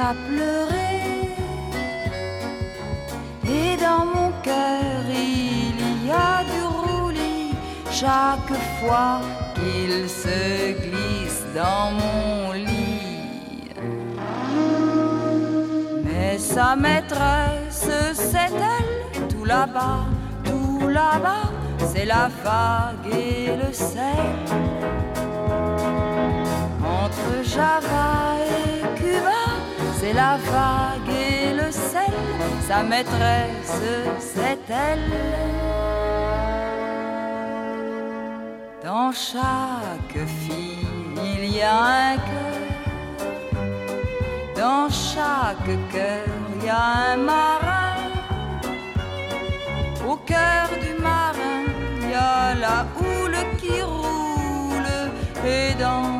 à pleurer. Et dans mon cœur, il y a du roulis chaque fois qu'il se glisse dans mon lit. Mais sa maîtresse, c'est elle, tout là-bas, tout là-bas, c'est la vague et le sel. Entre Java et c'est la vague et le sel. Sa maîtresse, c'est elle. Dans chaque fille, il y a un cœur. Dans chaque cœur, il y a un marin. Au cœur du marin, il y a la houle qui roule. Et dans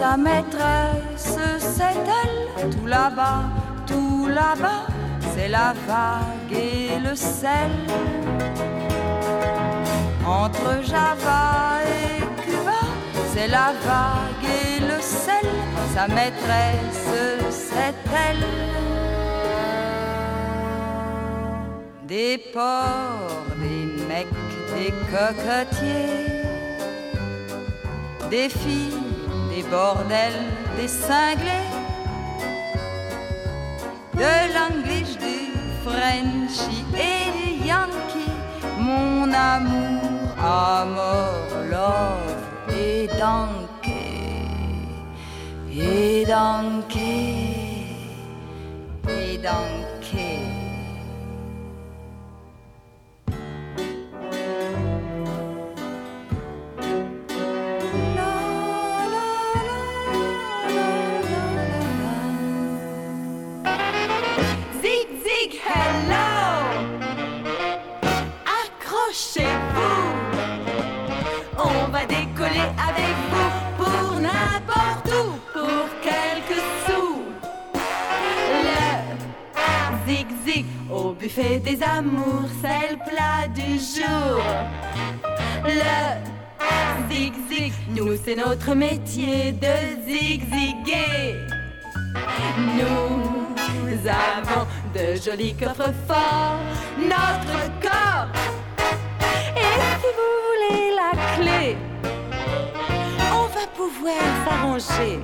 sa maîtresse, c'est elle, tout là-bas, tout là-bas, c'est la vague et le sel. Entre Java et Cuba, c'est la vague et le sel, sa maîtresse, c'est elle. Des porcs, des mecs, des cocotiers, des filles, des bordels, des cinglés, de l'anglish, du Frenchy et du Yankee, mon amour, amour, love et donkey, et donkey, et donkey. Buffet des amours, c'est le plat du jour. Le zig-zig, nous c'est notre métier de zig-ziguer. Nous avons de jolis coffres forts, notre corps. Et si vous voulez la clé, on va pouvoir s'arranger.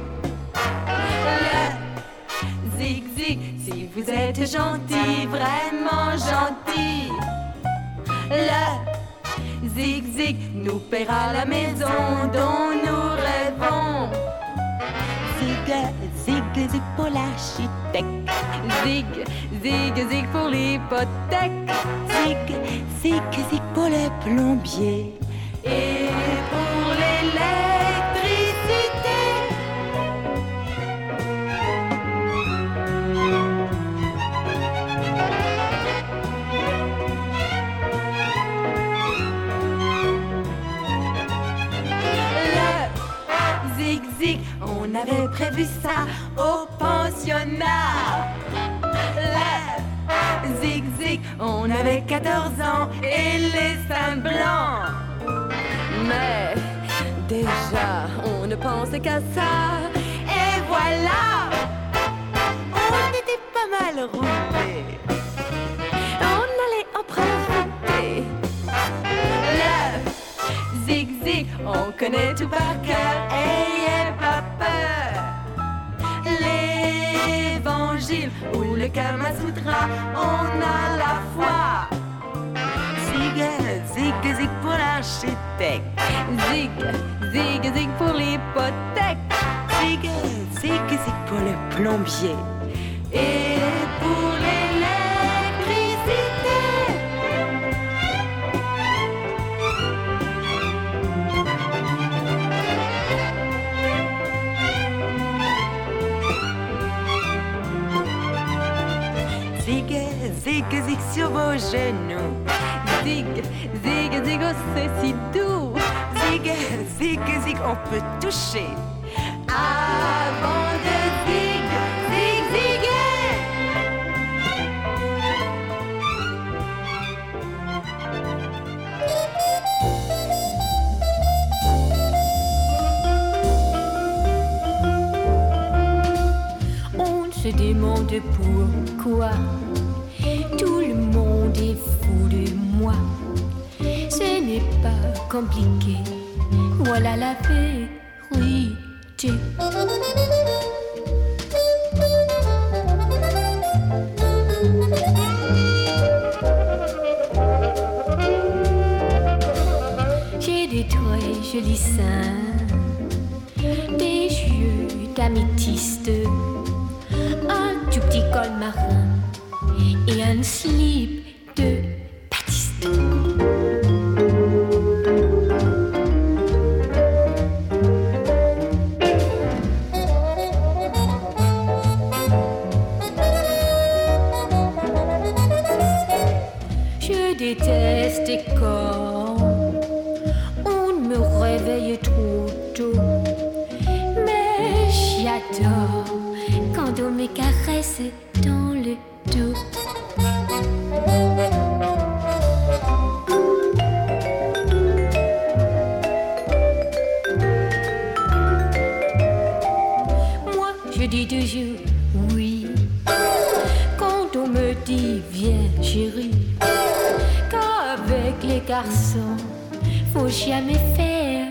Le zig-zig, si vous êtes gentil, vraiment gentil. Le zig-zig nous paiera la maison dont nous rêvons. Zig, zig, zig pour Zig, zig, zig pour l'hypothèque. Zig, zig, zig pour le plombier. Et pour l'électricité. Le zig, zig, on avait prévu ça au pensionnat. Le zig, zig, on avait 14 ans et les seins blancs. Mais déjà, on ne pensait qu'à ça. Et voilà, on était pas mal roulés. On allait en profiter. Le zig-zig, on connaît tout par cœur. Ayez pas L'évangile ou le Kama Sutra, on a la foi. Zig, zig, zig pour l'architecte. Zig, zig, zig pour l'hypothèque. Zig, zig, zig pour le plombier. Et zig, zig sur vos genoux. Zig, zig, zig, c'est si doux. Zig, zig, zig, on peut toucher. Avant de zig, zig, ziguer. On se demande pourquoi fou de moi. Ce n'est pas compliqué, voilà la vérité. J'ai des très jolis seins, des yeux d'améthyste un tout petit col marin et un slip Déteste quand on me réveille trop tôt. Mais j'adore quand on me caresse faut jamais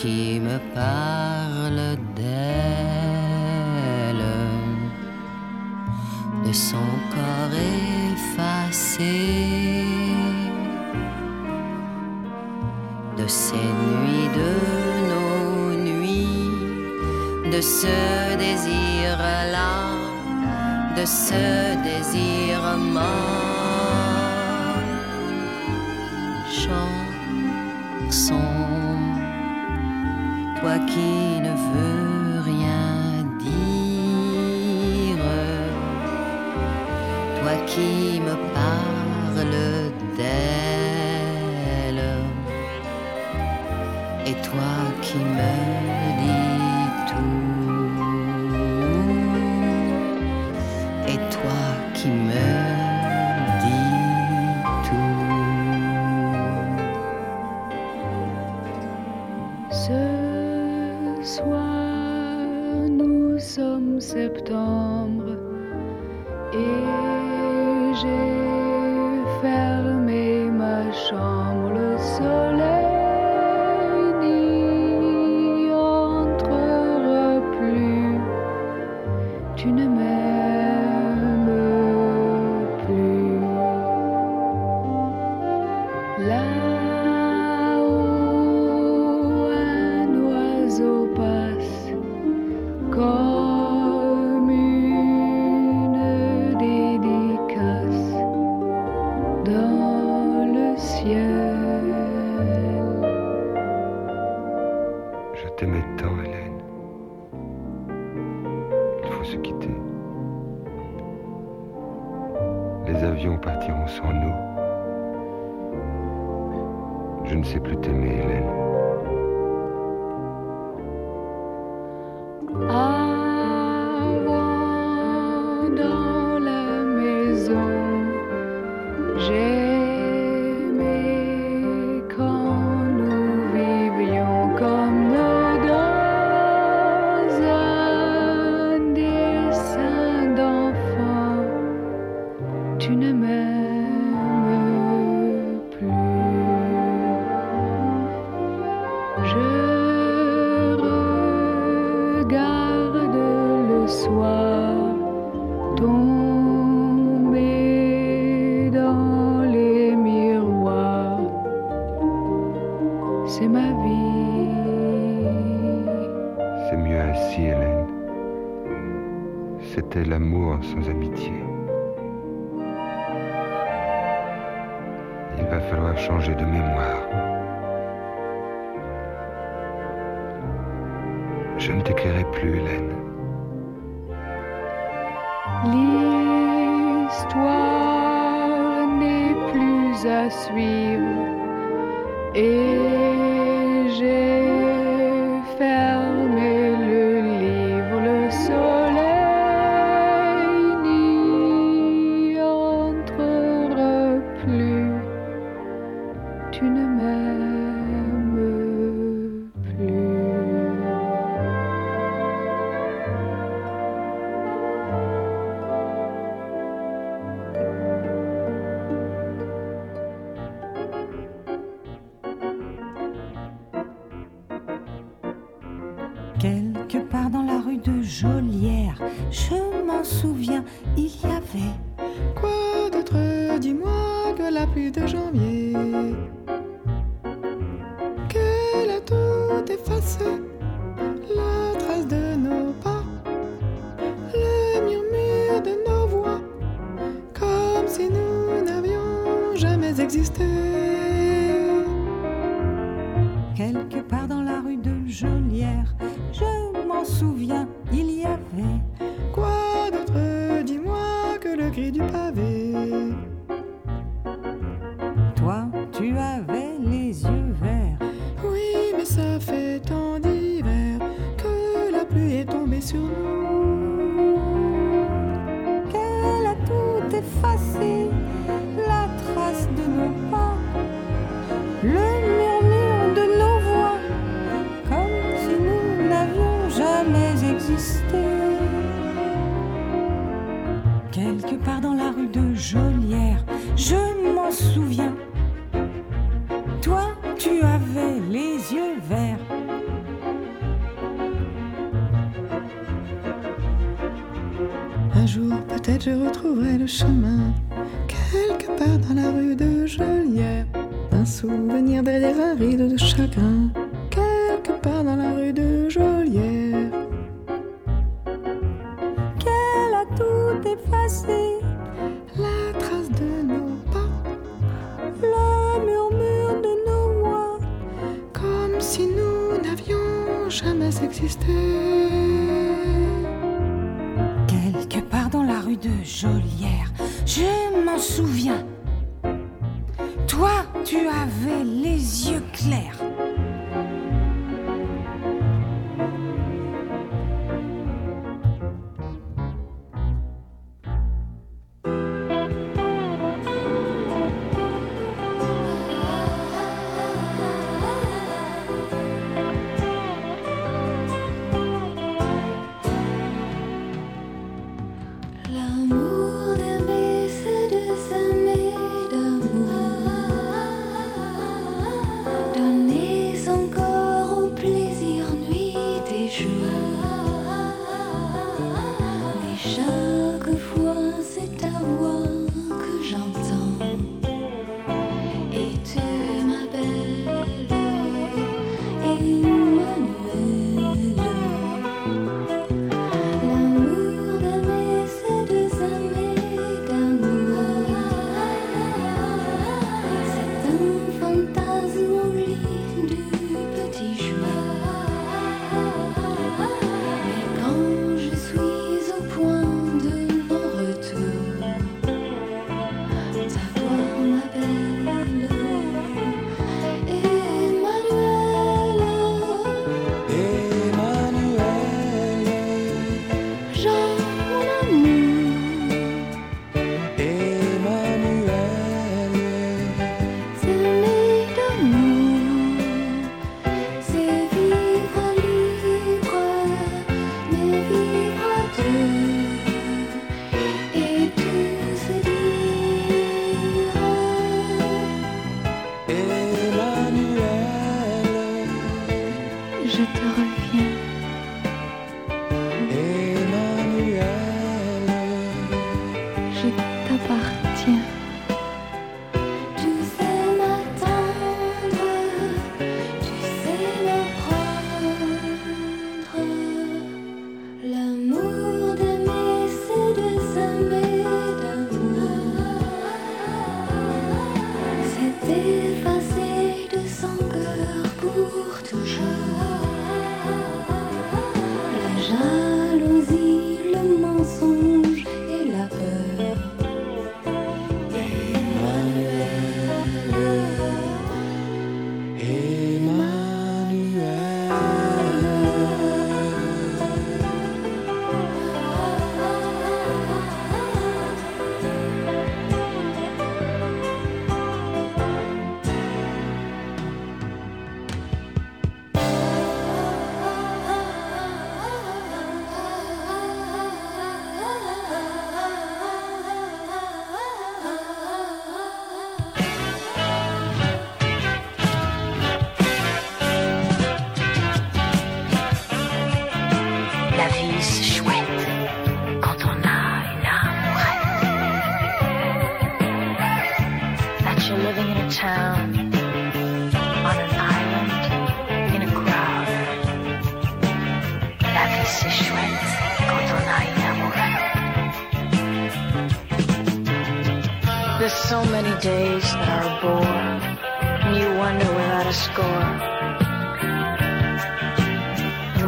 qui me parle d'elle, de son corps effacé, de ces nuits, de nos nuits, de ce désir-là, de ce désir-mort toi qui ne veux rien dire, toi qui me parles d'elle, et toi qui me dis. les avions partiront sans nous. Je ne sais plus t'aimer, Hélène. Quelque part dans la rue de Jolière, je m'en souviens, il y avait. Quoi d'autre, dis-moi, que la pluie de janvier? je m'en souviens. Toi, tu avais les yeux clairs.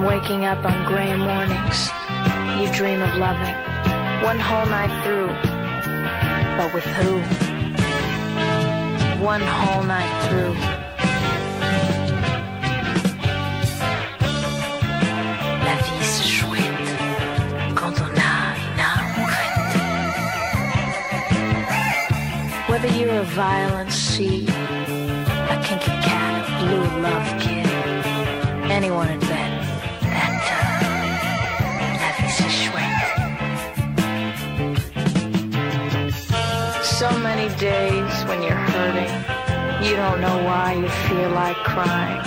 Waking up on gray mornings, you dream of loving one whole night through. But with who? One whole night through. Whether you're a violent sea, a kinky cat, a blue love kid, anyone would bet days when you're hurting, you don't know why you feel like crying.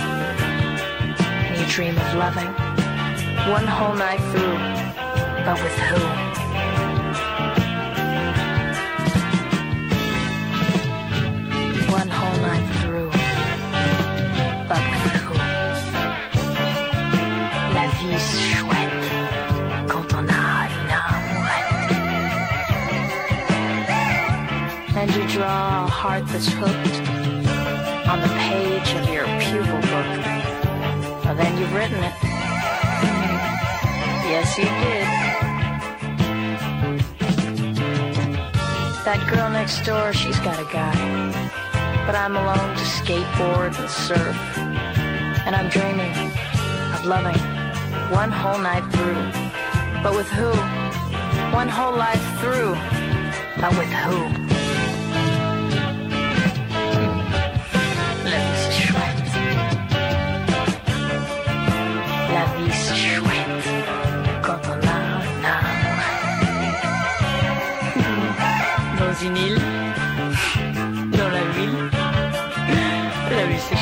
And you dream of loving one whole night through, but with who? One whole night through, but with who? La vie You draw a heart that's hooked on the page of your pupil book. Well, then you've written it. Yes, you did. That girl next door, she's got a guy. But I'm alone to skateboard and surf. And I'm dreaming of loving one whole night through. But with who? One whole life through. But with who? Dans une île, dans la ville, la vie c'est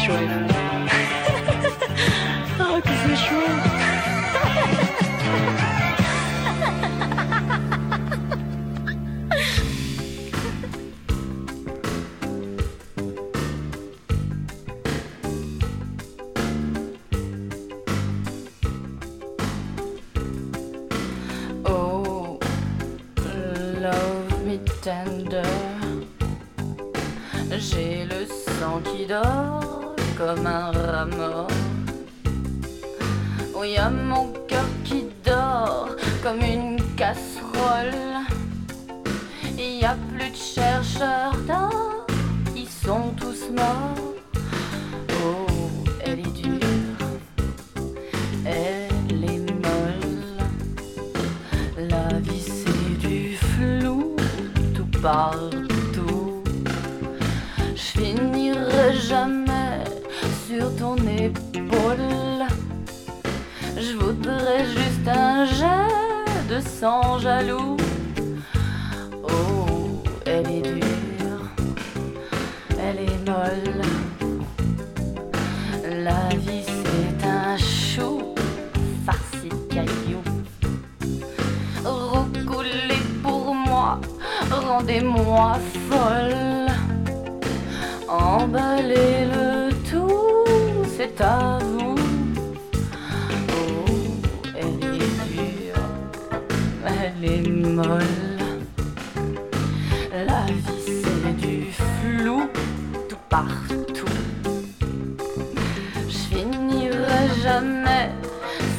jamais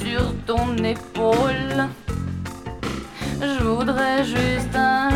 sur ton épaule. Je voudrais juste un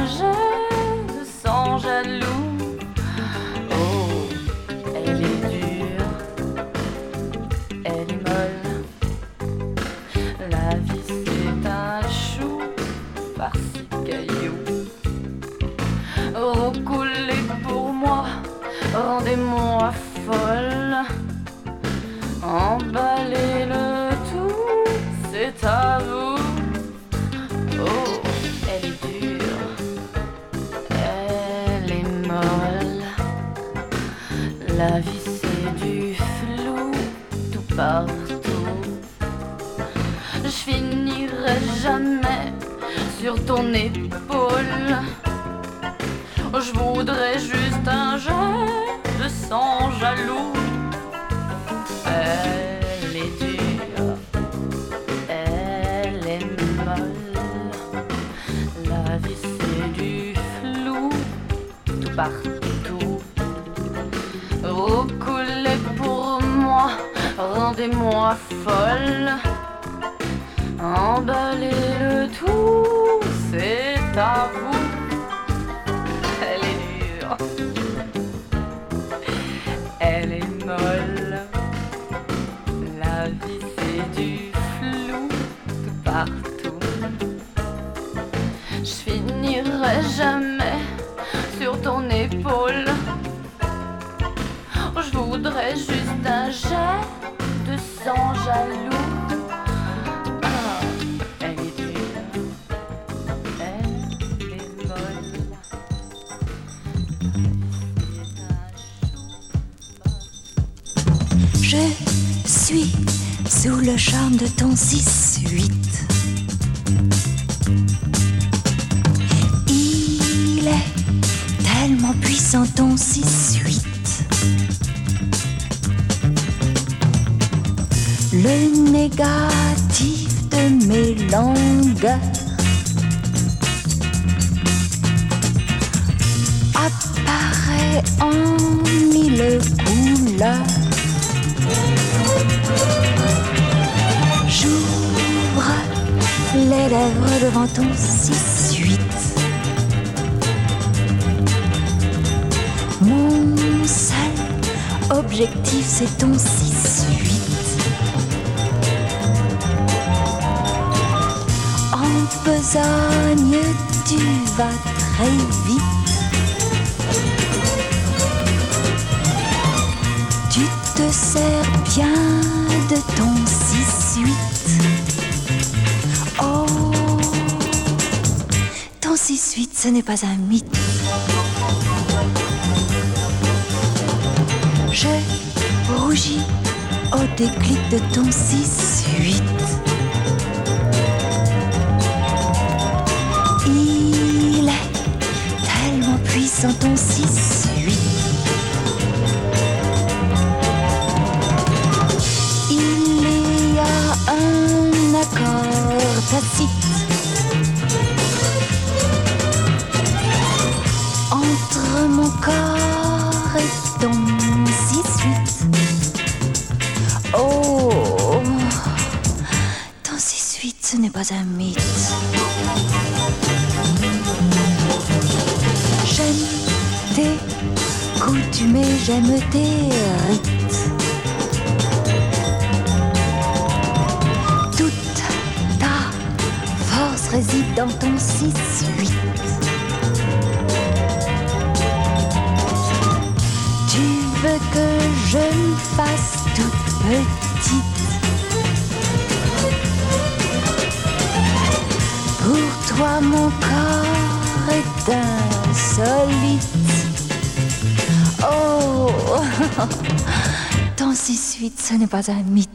ton épaule. Je voudrais juste un jet de sang jaloux. Elle est dure, elle est molle. La vie c'est du flou tout partout. Recoulez pour moi, rendez-moi folle. Voudrais juste un jet de sang jaloux. Ah, elle est dure, elle est molle. Je suis sous le charme de ton 6-8. De mes longueurs apparaît en mille couleurs. J'ouvre les lèvres devant ton 6-8. Mon seul objectif, c'est ton 6-8. Besogne, tu vas très vite. Tu te sers bien de ton 6-8. Oh, ton 6-8, ce n'est pas un mythe. Je rougis au déclic de ton 6-8. Il y a un accord tacite entre mon corps et ton 6, 8. Oh, ton 6, 8, ce n'est pas un mythe. J'aime tes rites. Toute ta force réside dans ton 6-8. Tu veux que je me fasse toute petite Pour toi mon corps est insolite Oh. Ton 6-8 ce n'est pas un mythe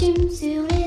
Un autre costume sur les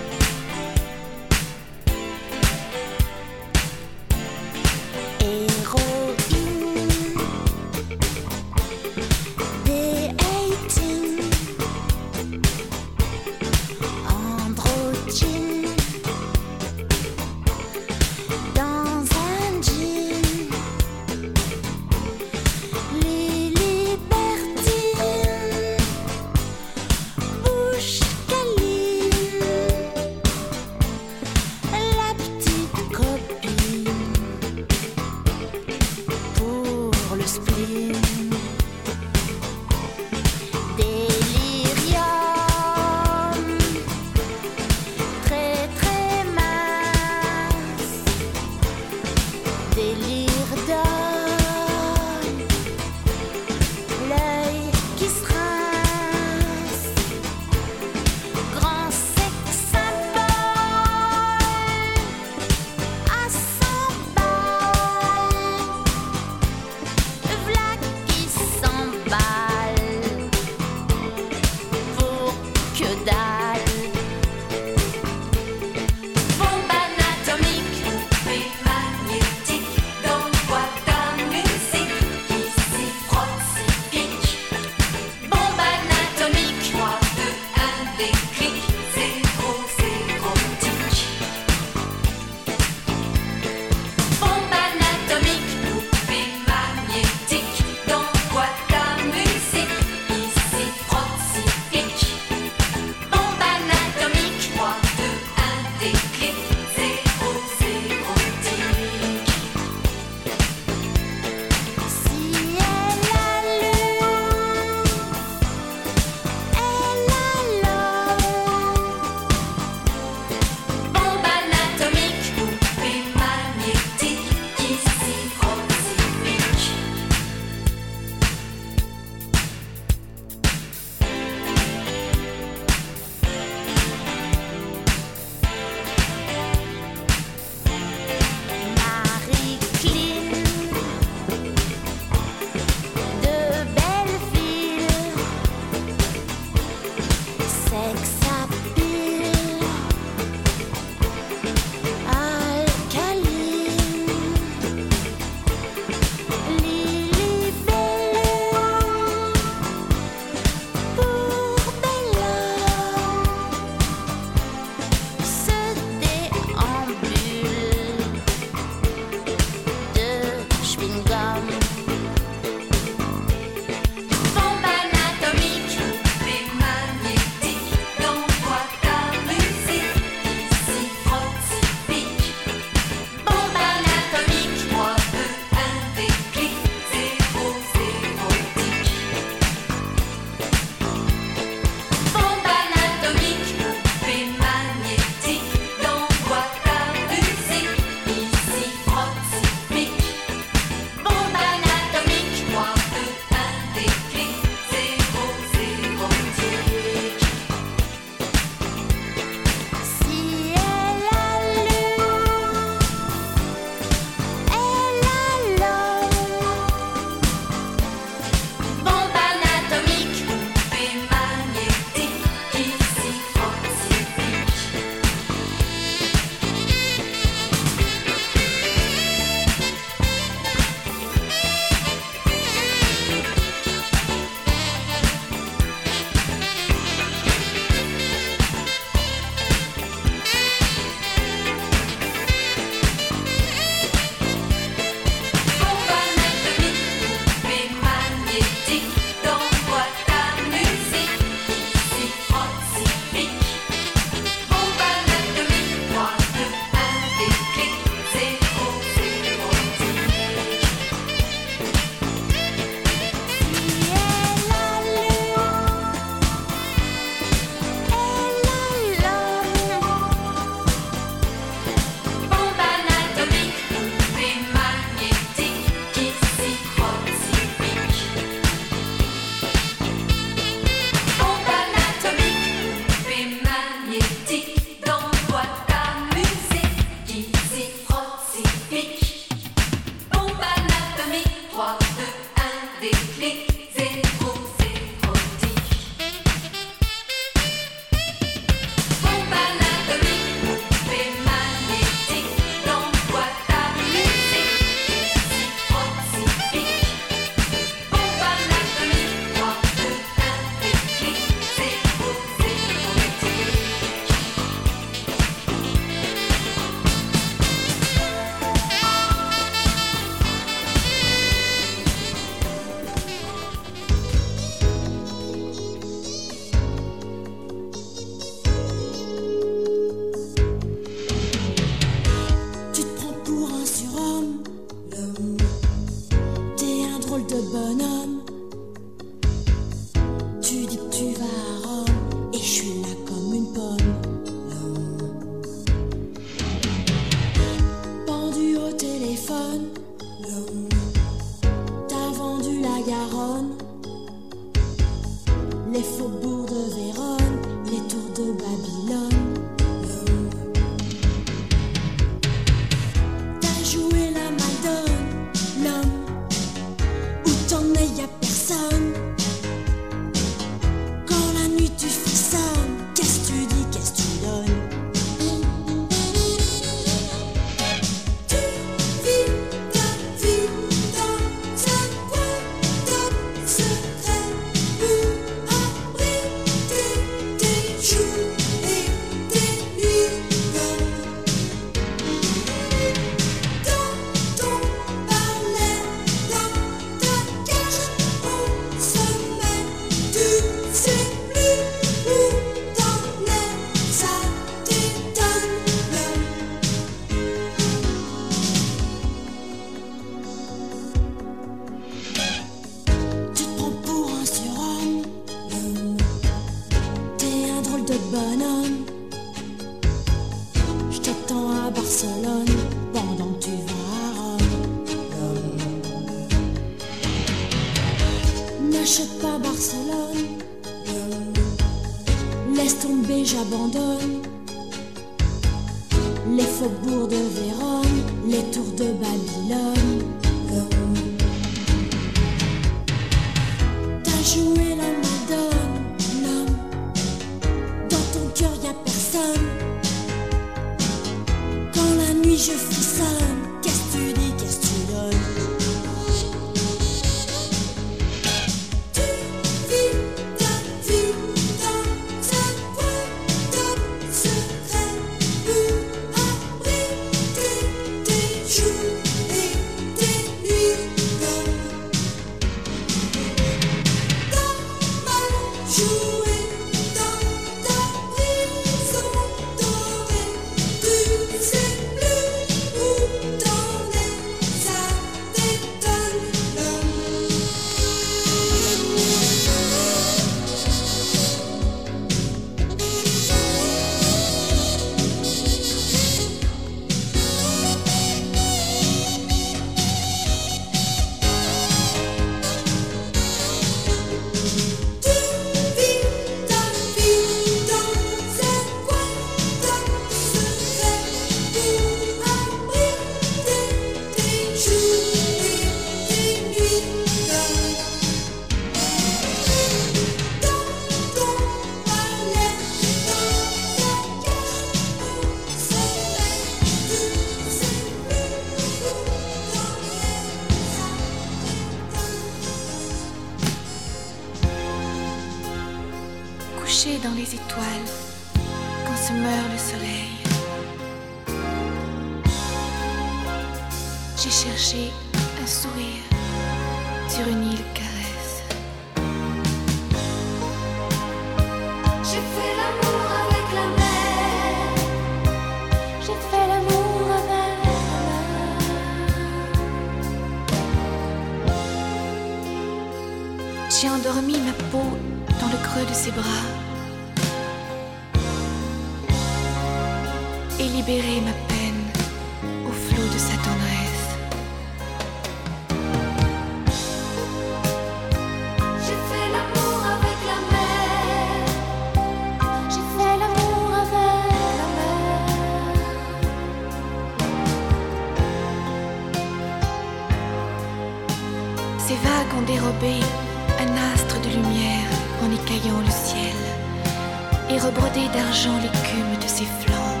et rebroder d'argent l'écume de ses flancs.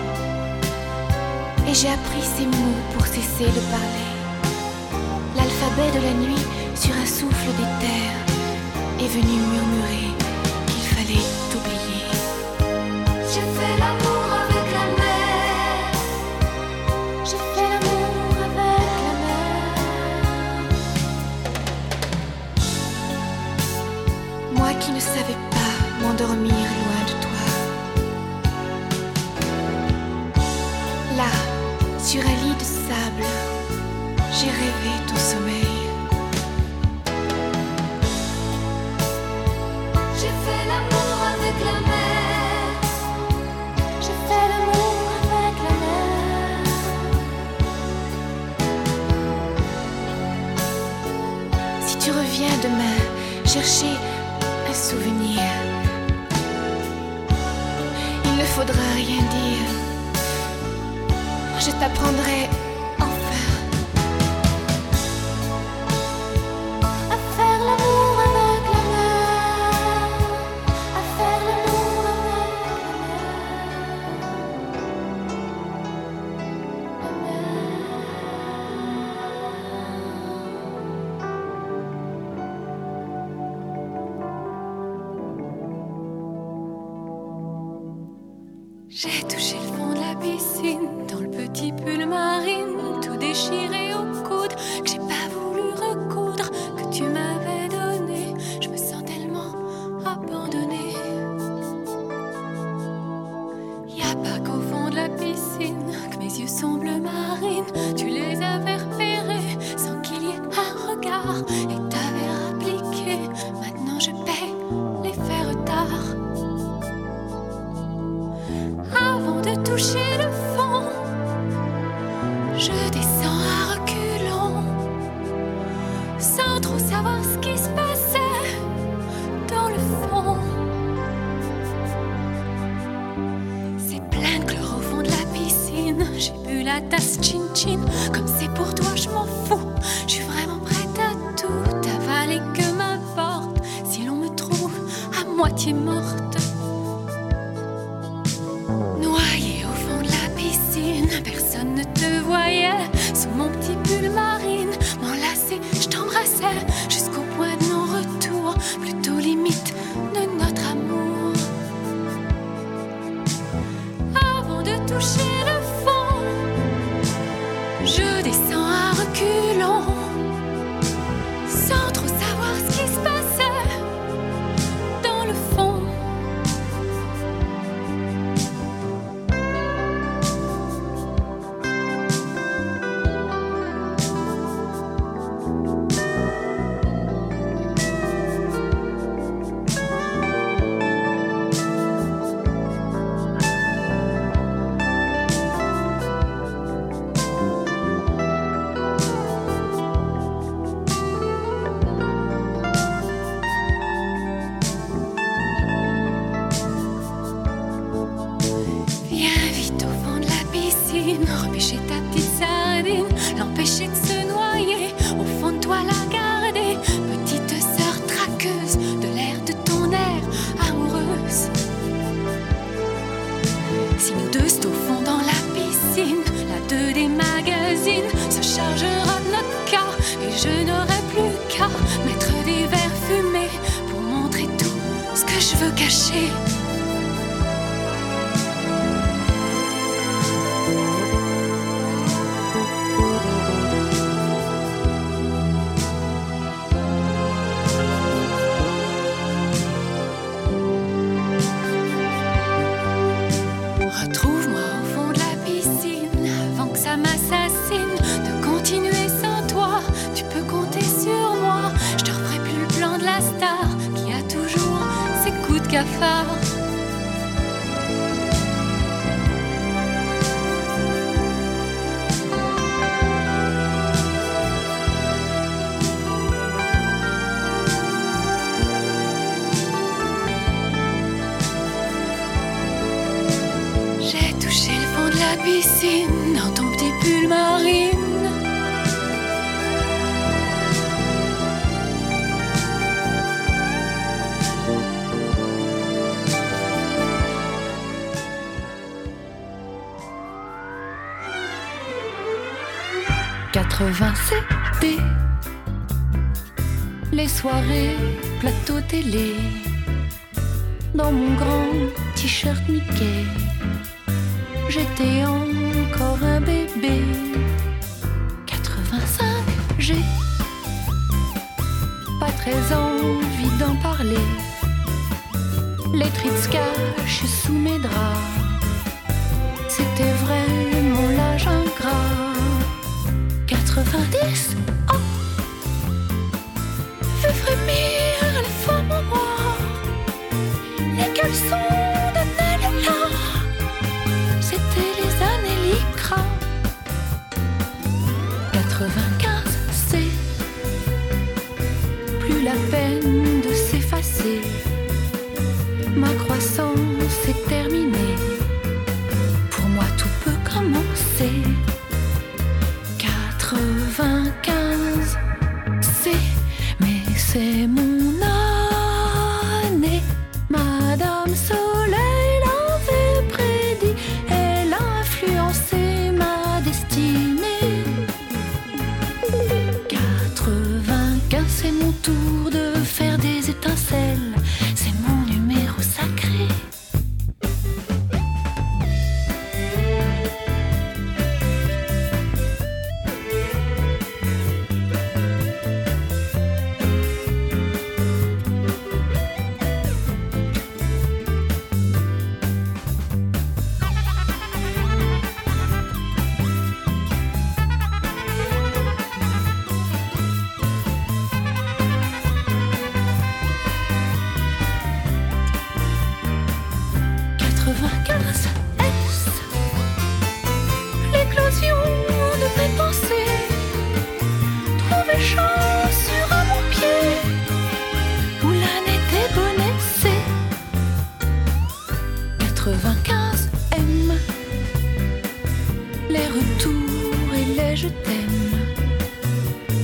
Et j'ai appris ces mots pour cesser de parler. L'alphabet de la nuit sur un souffle des terres est venu murmurer qu'il fallait t'oublier. J'ai fait l'amour avec la mer. J'ai fait l'amour avec la mer. Moi qui ne savais pas m'endormir chercher un souvenir. Il ne faudra rien dire. Je t'apprendrai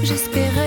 J'espérais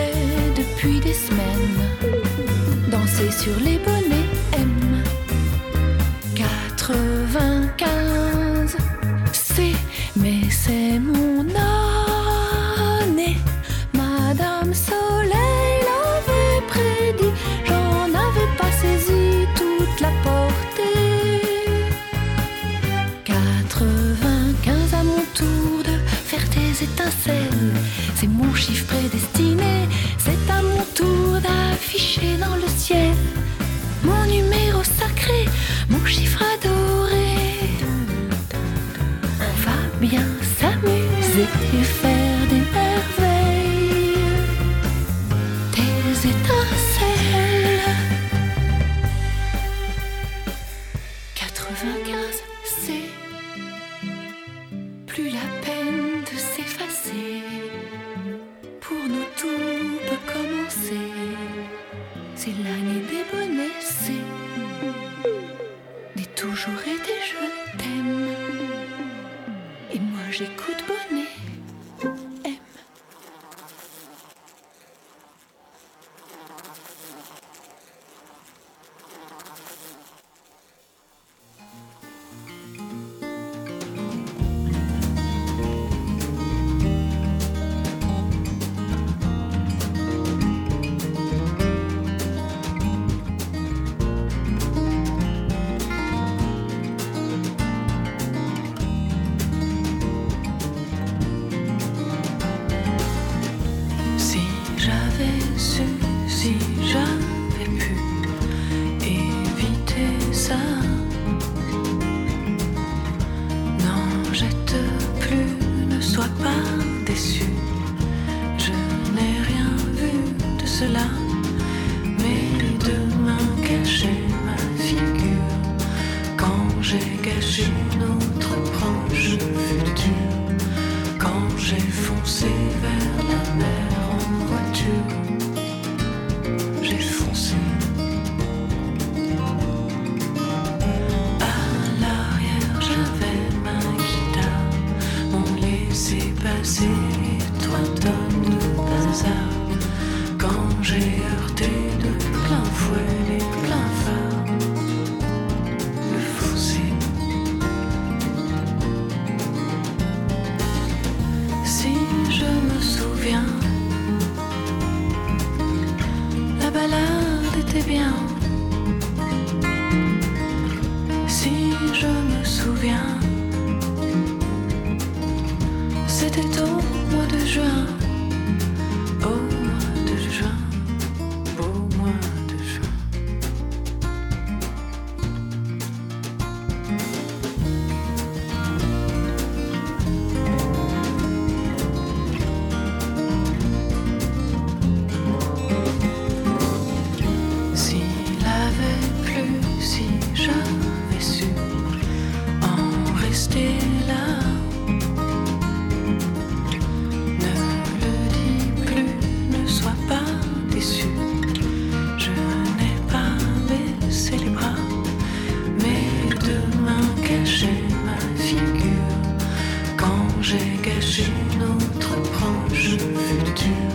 dégager notre proche futur.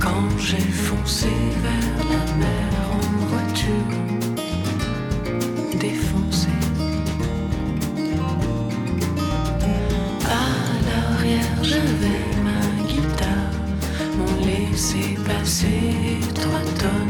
Quand j'ai foncé vers la mer en voiture, défoncé. À l'arrière, j'avais ma guitare, mon laissé passer trois tonnes.